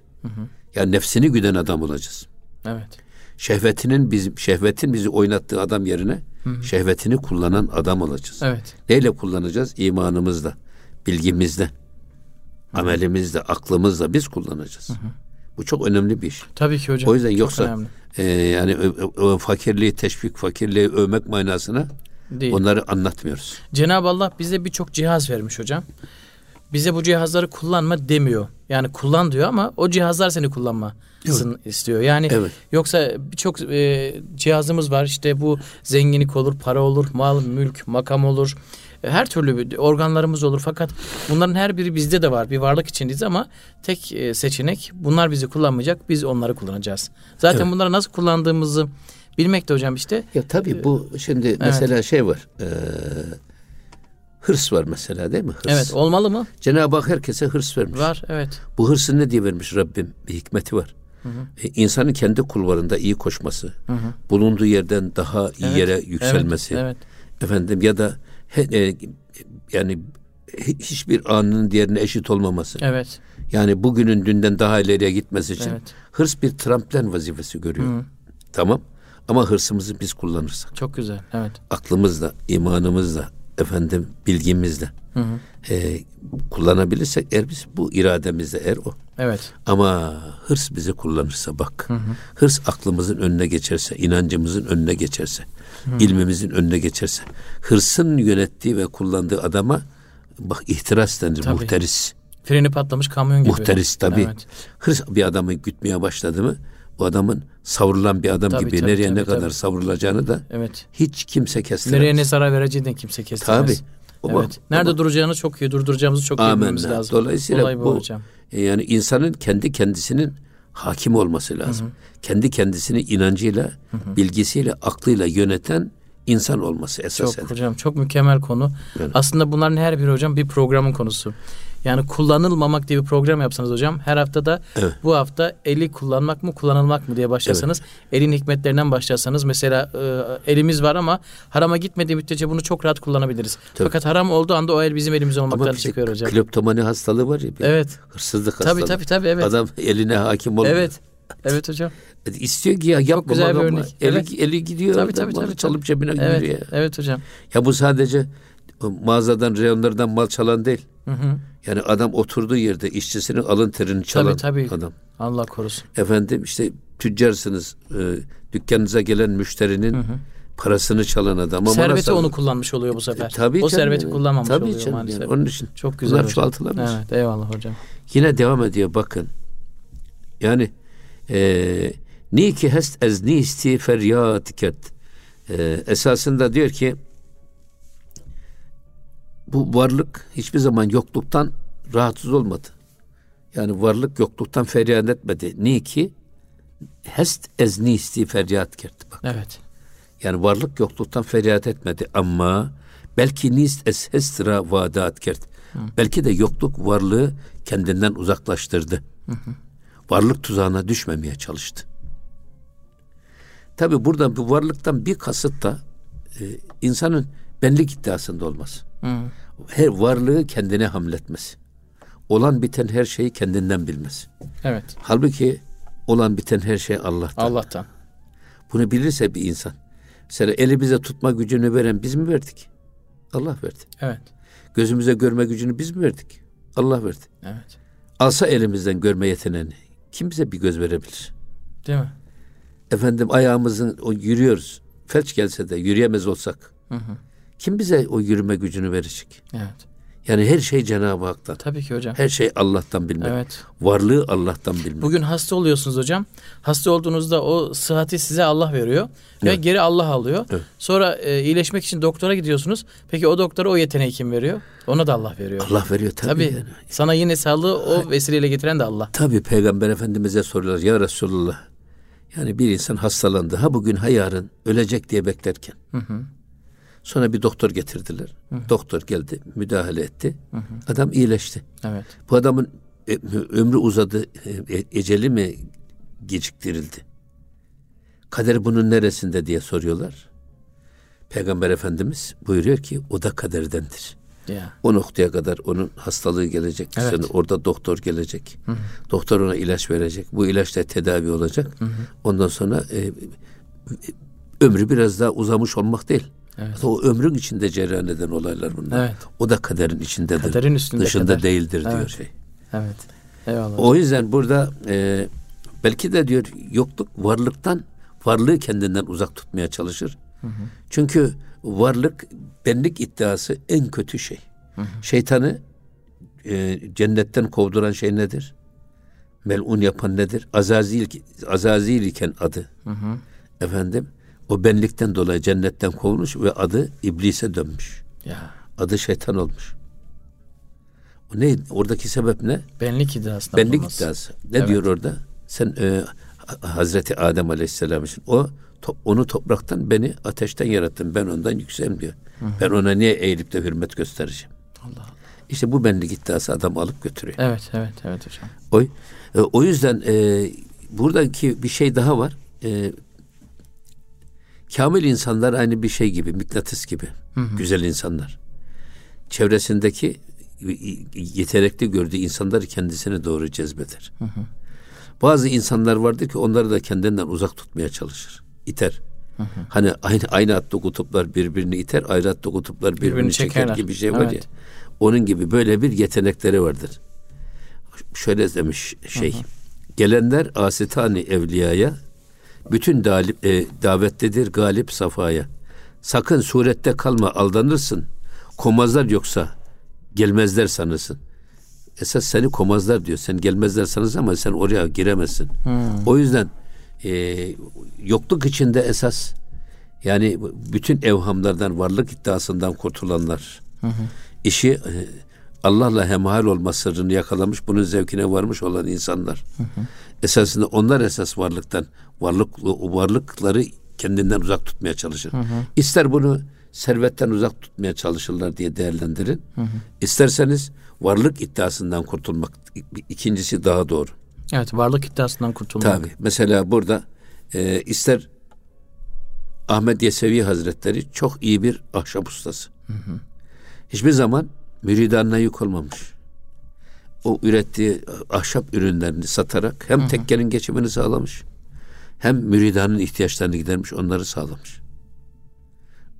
Yani nefsini güden adam olacağız. Evet. Şehvetinin bizim şehvetin bizi oynattığı adam yerine şehvetini kullanan adam olacağız. Evet. Neyle kullanacağız? İmanımızla, bilgimizle, amelimizle, aklımızla biz kullanacağız. Bu çok önemli bir iş. Tabii ki hocam. O yüzden yoksa e, yani ö- ö- fakirliği teşvik, fakirliği övmek manasına Değil. onları anlatmıyoruz. Cenab-ı Allah bize birçok cihaz vermiş hocam. Bize bu cihazları kullanma demiyor. Yani kullan diyor ama o cihazlar seni kullanmasın istiyor. Yani Evet. yoksa birçok e, cihazımız var. İşte bu zenginlik olur, para olur, mal, mülk, makam olur. E, Her türlü bir organlarımız olur. Fakat bunların her biri bizde de var. Bir varlık içindeyiz ama tek e, seçenek bunlar bizi kullanmayacak. Biz onları kullanacağız. Zaten Evet. bunları nasıl kullandığımızı bilmek de hocam işte. Ya tabii bu şimdi mesela şey var. e, hırs var mesela değil mi? Hırs. Evet olmalı mı? Cenab-ı Hak herkese hırs vermiş. Var evet. Bu hırsı ne diye vermiş Rabbim? Bir hikmeti var. E, insanın kendi kulvarında iyi koşması, bulunduğu yerden daha iyi Evet, yere yükselmesi, Evet, efendim ya da he- e, yani hi- hiçbir anının diğerine eşit olmaması. evet. Yani bugünün dünden daha ileriye gitmesi için Evet. hırs bir tramplen vazifesi görüyor. Tamam. Ama hırsımızı biz kullanırsak, Çok güzel. Evet. aklımızla, imanımızla, efendim bilgimizle e, kullanabilirsek eğer biz bu irademizle eğer o. Evet. Ama hırs bizi kullanırsa bak. Hırs aklımızın önüne geçerse, inancımızın önüne geçerse, ilmimizin önüne geçerse, hırsın yönettiği ve kullandığı adama bak ihtiras denir, Tabii. muhteris. Freni patlamış kamyon gibi. Muhteris tabii. Evet. Hırs bir adamı gütmeye başladı mı o adamın savrulan bir adam Tabii, gibi tabii, nereye tabii, ne kadar tabii. savrulacağını da Evet. hiç kimse kestiremez. Nereye ne zarar vereceğini kimse kestirmez. Tabii. Ama- evet. Nerede ama- duracağını çok iyi, durduracağımızı çok iyi bilmemiz lazım. Dolayısıyla Olay bu, bu hocam. e, yani insanın kendi kendisinin hakim olması lazım. Kendi kendisini inancıyla, bilgisiyle, aklıyla yöneten insan olması esas Çok hocam çok mükemmel konu. Evet. Aslında bunların her biri hocam bir programın konusu. Yani kullanılmamak diye bir program yapsanız hocam. Her hafta da Evet. bu hafta eli kullanmak mı kullanılmak mı diye başlasanız. Elin hikmetlerinden başlasanız. Mesela e, elimiz var ama harama gitmediği müddetçe bunu çok rahat kullanabiliriz. Tabii. Fakat haram olduğu anda o el bizim elimize Ama olmaktan de çıkıyor hocam. kleptomani hastalığı var ya. bir Evet. Hırsızlık Tabii hastalığı. tabii tabii evet. Adam eline hakim olmuyor. Evet. Evet hocam. İstiyor ki ya yapmamak güzel bir ama örnek. Eli, Evet. eli gidiyor. Tabii, tabii, tabii, çalıp cebine Evet. giriyor. Evet hocam. ya bu sadece mağazadan, reyonlardan mal çalan değil. Hı hı. Yani adam oturduğu yerde işçisinin alın terini çalan Tabii, tabii. adam. Allah korusun. Efendim işte tüccarsınız. E, dükkanınıza gelen müşterinin parasını çalan adam. Ama Serveti nasıl- onu kullanmış oluyor bu sefer. E, tabii o canım, serveti kullanmamış tabii oluyor canım, maalesef. yani onun için Çok güzel bunlar çoğaltılamaz. Evet eyvallah hocam. Yine devam ediyor bakın. Yani e, ni ki hest ez nisti feryat ket. E, esasında diyor ki bu varlık hiçbir zaman yokluktan rahatsız olmadı. Yani varlık yokluktan feryat etmedi. Ni ki hest ez nisti feryat ket. Bak. Evet. Yani varlık yokluktan feryat etmedi ama belki nist es hestra vadat kert. Belki de yokluk varlığı kendinden uzaklaştırdı. Varlık tuzağına düşmemeye çalıştı. Tabi burada bu varlıktan bir kasıt da e, insanın benlik iddiasında olmaz. Hı. Her varlığı kendine hamletmesi. Olan biten her şeyi kendinden bilmesi. Evet. Halbuki olan biten her şey Allah'tan. Allah'tan. Bunu bilirse bir insan. Mesela eli bize tutma gücünü veren biz mi verdik? Allah verdi. Evet. Gözümüze görme gücünü biz mi verdik? Allah verdi. Evet. Alsa elimizden görme yeteneğini kim bize bir göz verebilir? Değil mi? Efendim ayağımızın o yürüyoruz. Felç gelse de yürüyemez olsak Hı hı. Kim bize o yürüme gücünü verecek? Evet. Yani her şey Cenab-ı Hak'tan. Tabii ki hocam. Her şey Allah'tan bilmek. Evet. Varlığı Allah'tan bilmek. Bugün hasta oluyorsunuz hocam. Hasta olduğunuzda o sıhhati size Allah veriyor ve Evet. geri Allah alıyor. Evet. Sonra e, iyileşmek için doktora gidiyorsunuz. Peki o doktora o yeteneği kim veriyor? Ona da Allah veriyor. Allah veriyor tabii. Tabii. yani. Sana yine sağlığı o vesileyle getiren de Allah. Tabi Peygamber Efendimiz'e soruyorlar ya Resulullah. Yani bir insan hastalandı. Ha bugün ha yarın ölecek diye beklerken. Sonra bir doktor getirdiler. Doktor geldi, müdahale etti. Adam iyileşti. Evet. Bu adamın e, ömrü uzadı, e, eceli mi geciktirildi? Kader bunun neresinde diye soruyorlar. Peygamber Efendimiz buyuruyor ki o da kaderdendir. Ya. O noktaya kadar onun hastalığı gelecek. Evet. Sonra orada doktor gelecek. Doktor ona ilaç verecek. Bu ilaçla tedavi olacak. Ondan sonra e, e, ömrü biraz daha uzamış olmak değil. Evet. O ömrün içinde cereyan eden olaylar bunlar. Evet. O da kaderin içindedir. Kaderin üstünde Dışında kader. değildir diyor Evet. şey. Evet. Eyvallah. O yüzden burada e, belki de diyor yokluk varlıktan varlığı kendinden uzak tutmaya çalışır. Çünkü varlık benlik iddiası en kötü şey. Şeytanı e, cennetten kovduran şey nedir? Melun yapan nedir? Azazil, Azazil iken adı. Efendim o benlikten dolayı cennetten kovulmuş ve adı iblise dönmüş. Ya. Adı şeytan olmuş. O ne? Oradaki sebep ne? Benlik iddiasından Benlik olması. iddiası. Ne Evet. diyor orada? Sen e, Ha- Hazreti Adem Aleyhisselam için o to- onu topraktan beni ateşten yarattın. Ben ondan yükselim diyor. Ben ona niye eğilip de hürmet göstereceğim? Allah Allah. İşte bu benlik iddiası adam alıp götürüyor. Evet, evet, evet hocam. O, e, o yüzden e, buradaki bir şey daha var. E, kamil insanlar aynı bir şey gibi, mıknatıs gibi. Güzel insanlar. Çevresindeki yetenekli gördüğü insanları kendisine doğru cezbeder. Bazı insanlar vardır ki onları da kendinden uzak tutmaya çalışır. İter. Hani aynı aynı hatta kutuplar birbirini iter, ayrı hatta kutuplar birbirini, Birbirini çeker gibi bir şey var Evet. ya. Onun gibi böyle bir yetenekleri vardır. Şöyle demiş şey. Gelenler asitani evliyaya bütün dalip, e, davetlidir galip safaya. Sakın surette kalma aldanırsın. Komazlar yoksa gelmezler sanırsın. Esas seni komazlar diyor. Sen gelmezler sanırsın ama sen oraya giremezsin. O yüzden e, yokluk içinde esas yani bütün evhamlardan, varlık iddiasından kurtulanlar. işi e, Allah'la hemhal olma sırrını yakalamış, bunun zevkine varmış olan insanlar. Esasında onlar esas varlıktan, varlık varlıkları kendinden uzak tutmaya çalışır. İster bunu servetten uzak tutmaya çalışırlar diye değerlendirin. Hı hı. İsterseniz varlık iddiasından kurtulmak ikincisi daha doğru. Evet varlık iddiasından kurtulmak. Tabi mesela burada e, ister Ahmet Yesevi Hazretleri çok iyi bir ahşap ustası. Hı hı. Hiçbir zaman müridanına yük olmamış. O ürettiği ahşap ürünlerini satarak hem hı hı. tekkenin geçimini sağlamış hem müridanın ihtiyaçlarını gidermiş onları sağlamış.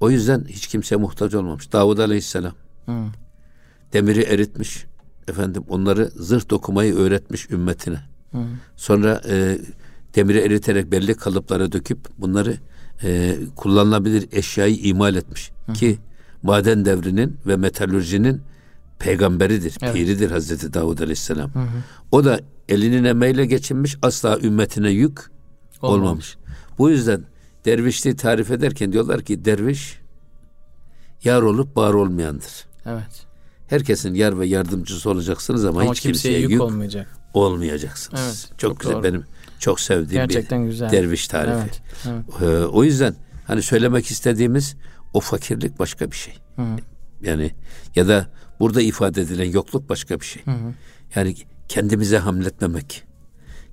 O yüzden hiç kimseye muhtaç olmamış. Davud Aleyhisselam hı. demiri eritmiş. Efendim onları zırh dokumayı öğretmiş ümmetine. Hı. Sonra e, demiri eriterek belli kalıplara döküp bunları e, kullanılabilir eşyayı imal etmiş. Hı. Ki maden devrinin ve metalürjinin peygamberidir, evet. piridir Hazreti Davud Aleyhisselam. Hı hı. O da elinin emeğiyle geçinmiş, asla ümmetine yük olmamış. olmamış. Bu yüzden dervişliği tarif ederken diyorlar ki derviş yar olup var olmayandır. Evet. Herkesin yar ve yardımcısı olacaksınız ama, ama hiç kimseye, kimseye yük, olmayacak. olmayacaksınız. Evet, çok, çok güzel doğru. benim çok sevdiğim Gerçekten bir güzel. derviş tarifi. Evet, evet. Ee, o yüzden hani söylemek istediğimiz o fakirlik başka bir şey. Hı. Yani ya da burada ifade edilen yokluk başka bir şey. Hı hı. Yani kendimize hamletmemek,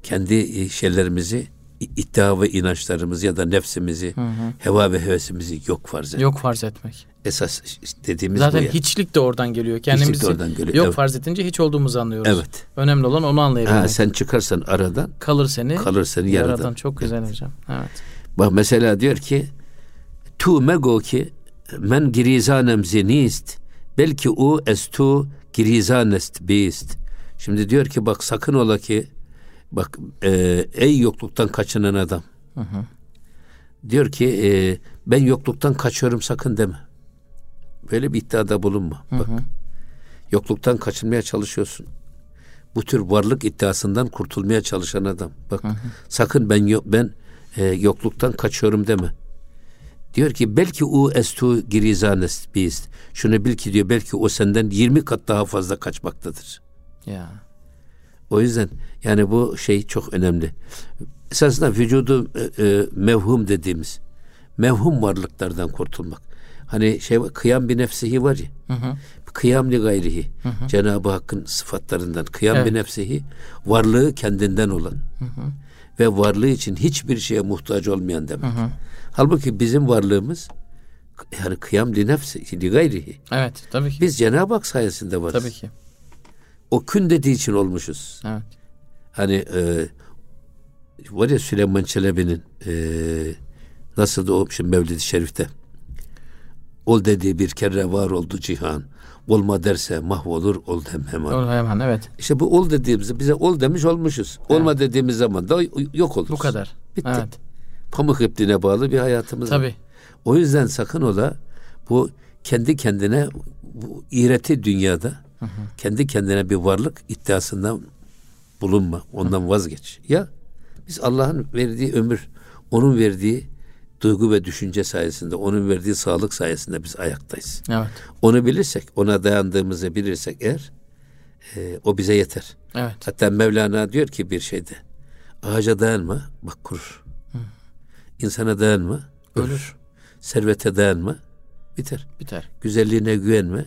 kendi e, şeylerimizi iddia ve inançlarımızı ya da nefsimizi, hı hı. heva ve hevesimizi yok farz etmek. Yok farz etmek. Esas dediğimiz Zaten bu yani. hiçlik de oradan geliyor. Kendimizi hiçlik de oradan geliyor. yok evet. farz edince hiç olduğumuzu anlıyoruz. Evet. Önemli olan onu anlayabilmek. Ha, sen çıkarsan aradan kalır seni. Kalır seni yaradan. yaradan. Çok güzel evet. hocam. Evet. Bak mesela diyor ki tu mego ki men girizanem zinist belki u estu girizanest bist. Şimdi diyor ki bak sakın ola ki Bak e, ey yokluktan kaçınan adam. Hı hı. Diyor ki e, ben yokluktan kaçıyorum sakın deme. Böyle bir iddiada bulunma. Hı hı. Bak yokluktan kaçınmaya çalışıyorsun. Bu tür varlık iddiasından kurtulmaya çalışan adam. Bak hı hı. sakın ben yok ben e, yokluktan kaçıyorum deme. Diyor ki belki u estu girizanes biz. Şunu bil ki diyor belki o senden 20 kat daha fazla kaçmaktadır. Ya. O yüzden yani bu şey çok önemli. Esasında vücudu e, e, mevhum dediğimiz mevhum varlıklardan kurtulmak. Hani şey kıyam bir nefsihi var ya. Hı hı. Kıyam li gayrihi. Hı hı. Cenab-ı Hakk'ın sıfatlarından kıyam evet. bir nefsihi varlığı kendinden olan. Hı hı. Ve varlığı için hiçbir şeye muhtaç olmayan demek. Hı hı. Halbuki bizim varlığımız yani kıyam li nefsi li gayrihi. Evet tabii ki. Biz Cenab-ı Hak sayesinde varız. Tabii ki o kün dediği için olmuşuz. Evet. Hani e, var ya Süleyman Çelebi'nin e, nasıldı o şimdi Mevlid-i Şerif'te ol dediği bir kere var oldu cihan. Olma derse mahvolur ol dem hemen. Ol hemen evet. İşte bu ol dediğimizde bize ol demiş olmuşuz. Evet. Olma dediğimiz zaman da yok oluruz. Bu kadar. Bitti. Evet. Pamuk ipliğine bağlı bir hayatımız Tabii. var. O yüzden sakın ola bu kendi kendine bu iğreti dünyada Hı hı. Kendi kendine bir varlık iddiasından bulunma. Ondan hı. vazgeç. Ya biz Allah'ın verdiği ömür, onun verdiği duygu ve düşünce sayesinde, onun verdiği sağlık sayesinde biz ayaktayız. Evet. Onu bilirsek, ona dayandığımızı bilirsek eğer e, o bize yeter. Evet. Hatta Mevlana diyor ki bir şeyde ağaca dayanma bak kurur. Hı. İnsana dayanma ölür. ölür. Servete dayanma biter. Biter. Güzelliğine güvenme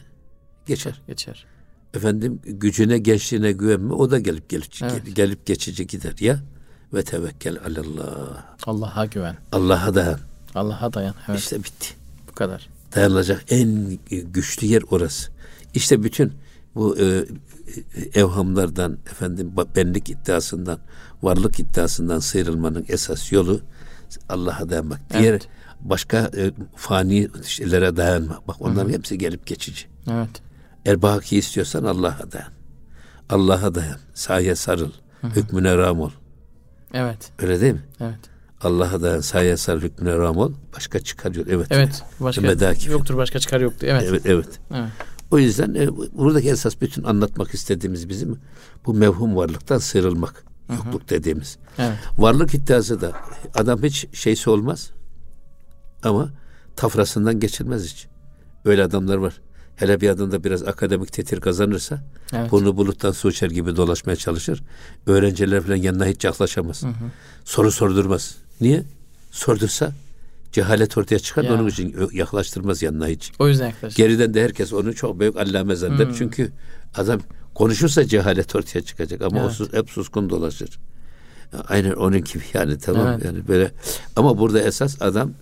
geçer. Geçer efendim gücüne gençliğine güvenme o da gelip gelip evet. gelip geçici gider ya ve tevekkel alallah. Allah'a güven. Allah'a dayan. Allah'a dayan. Evet. İşte bitti. Bu kadar. Dayanılacak en güçlü yer orası. İşte bütün bu e, evhamlardan efendim benlik iddiasından varlık iddiasından sıyrılmanın esas yolu Allah'a dayanmak. Evet. Diğer başka e, fani şeylere dayanma. Bak onların Hı-hı. hepsi gelip geçici. Evet. Eğer baki istiyorsan Allah'a dayan. Allah'a dayan. Sahaya sarıl. Hı hı. Hükmüne ram ol. Evet. Öyle değil mi? Evet. Allah'a dayan, sahaya sarıl, hükmüne ram ol. Başka çıkar yok. Evet. Evet. Başka Medaki. yoktur, başka çıkar yoktur. Evet. Evet, evet. evet. O yüzden e, buradaki esas bütün anlatmak istediğimiz bizim bu mevhum varlıktan sıyrılmak. Hı hı. Yokluk dediğimiz. Evet. Varlık iddiası da adam hiç şeysi olmaz ama tafrasından geçilmez hiç. Öyle adamlar var. Hele bir adında biraz akademik tetir kazanırsa evet. burnu buluttan su içer gibi dolaşmaya çalışır. Öğrenciler falan yanına hiç yaklaşamaz. Hı hı. Soru sordurmaz. Niye? Sordursa Cehalet ortaya çıkar Ya. onun için yaklaştırmaz yanına hiç. O yüzden yaklaşık. Geriden de herkes onu çok büyük allame zanneder. Hmm. Çünkü adam konuşursa cehalet ortaya çıkacak ama o Evet. sus- hep suskun dolaşır. Aynen onun gibi yani tamam Evet. yani böyle ama burada esas adam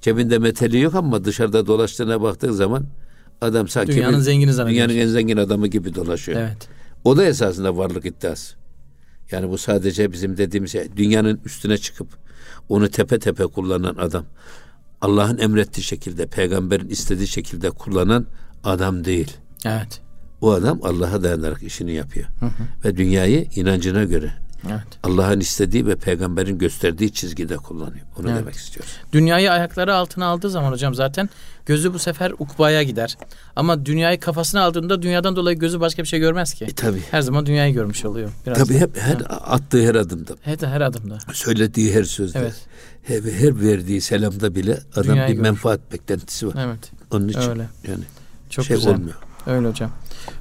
cebinde meteli yok ama dışarıda dolaştığına baktığın zaman adam sanki Dünyanın bir- zengini zannediyor. dünyanın en zengin adamı gibi dolaşıyor. Evet. O da esasında varlık iddiası. Yani bu sadece bizim dediğimiz şey. Dünyanın üstüne çıkıp onu tepe tepe kullanan adam. Allah'ın emrettiği şekilde, peygamberin istediği şekilde kullanan adam değil. Evet. O adam Allah'a dayanarak işini yapıyor. Ve dünyayı inancına göre Evet. Allah'ın istediği ve peygamberin gösterdiği çizgide kullanıyor. Onu Evet. demek istiyoruz. Dünyayı ayakları altına aldığı zaman hocam zaten gözü bu sefer ukbaya gider. Ama dünyayı kafasına aldığında dünyadan dolayı gözü başka bir şey görmez ki. E tabi. Her zaman dünyayı görmüş oluyor. Biraz Tabi da. hep her attığı her adımda, Her, her adımda. söylediği her sözde, Evet. her, her verdiği selamda bile adam Dünyayı bir görür. menfaat beklentisi var. Evet. Onun için Öyle. yani Çok şey güzel. olmuyor. Öyle hocam.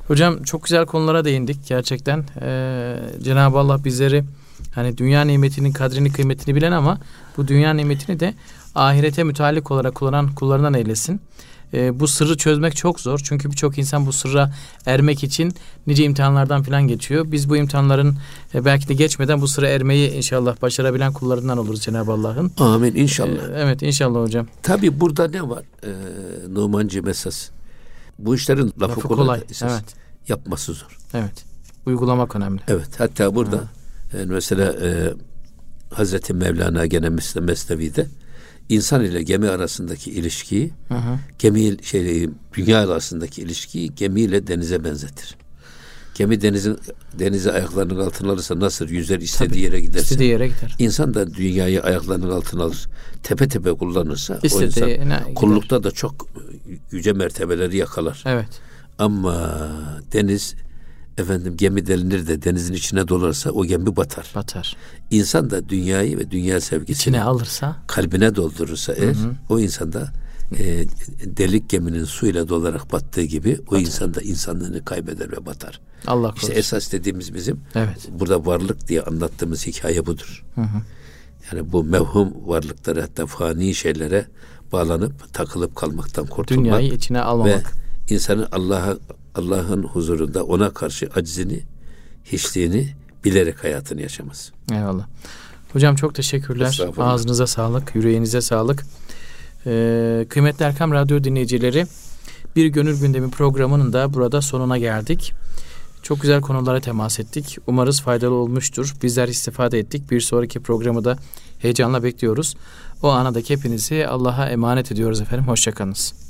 Hocam çok güzel konulara değindik gerçekten. Ee, Cenab-ı Allah bizleri hani dünya nimetinin kadrini kıymetini bilen ama bu dünya nimetini de ahirete müteallik olarak kullanan kullarından eylesin. Ee, bu sırrı çözmek çok zor. Çünkü birçok insan bu sırra ermek için nice imtihanlardan falan geçiyor. Biz bu imtihanların e, belki de geçmeden bu sıra ermeyi inşallah başarabilen kullarından oluruz Cenab-ı Allah'ın. Amin inşallah. Ee, evet inşallah hocam. Tabi burada ne var? Ee, Numancı esas. Bu işlerin lafı, Lafı kolay. kolay. esas. Evet. Yapması zor. Evet. Uygulamak önemli. Evet. Hatta burada e, mesela e, Hazreti Mevlana gene Mes- Mesnevi'de insan ile gemi arasındaki ilişkiyi Hı hı. gemi şey dünya arasındaki ilişkiyi gemiyle denize benzetir. Gemi denizin denizi ayaklarının altına alırsa nasıl yüzer istediği yere giderse İstediği yere gider. İnsan da dünyayı ayaklarının altına alır. Tepe tepe kullanırsa o İstediğine insan gider. kullukta da çok yüce mertebeleri yakalar. Evet. Ama deniz efendim gemi delinir de denizin içine dolarsa o gemi batar. Batar. İnsan da dünyayı ve dünya sevgisini İçine alırsa kalbine doldurursa eğer o insanda e, delik geminin suyla dolarak battığı gibi o insan da insanlığını kaybeder ve batar. Allah İşte korusun. esas dediğimiz bizim Evet. burada varlık diye anlattığımız hikaye budur. Hı hı. Yani bu mevhum varlıklara hatta fani şeylere bağlanıp takılıp kalmaktan kurtulmak Dünyayı içine ve almamak. insanın Allah'a Allah'ın huzurunda ona karşı acizini, hiçliğini bilerek hayatını yaşaması. Eyvallah. Hocam çok teşekkürler. Ağzınıza sağlık, yüreğinize sağlık. Ee, kıymetli Erkam Radyo dinleyicileri, Bir Gönül Gündemi programının da burada sonuna geldik. Çok güzel konulara temas ettik. Umarız faydalı olmuştur. Bizler istifade ettik. Bir sonraki programı da heyecanla bekliyoruz. O anadaki hepinizi Allah'a emanet ediyoruz efendim. Hoşçakalınız.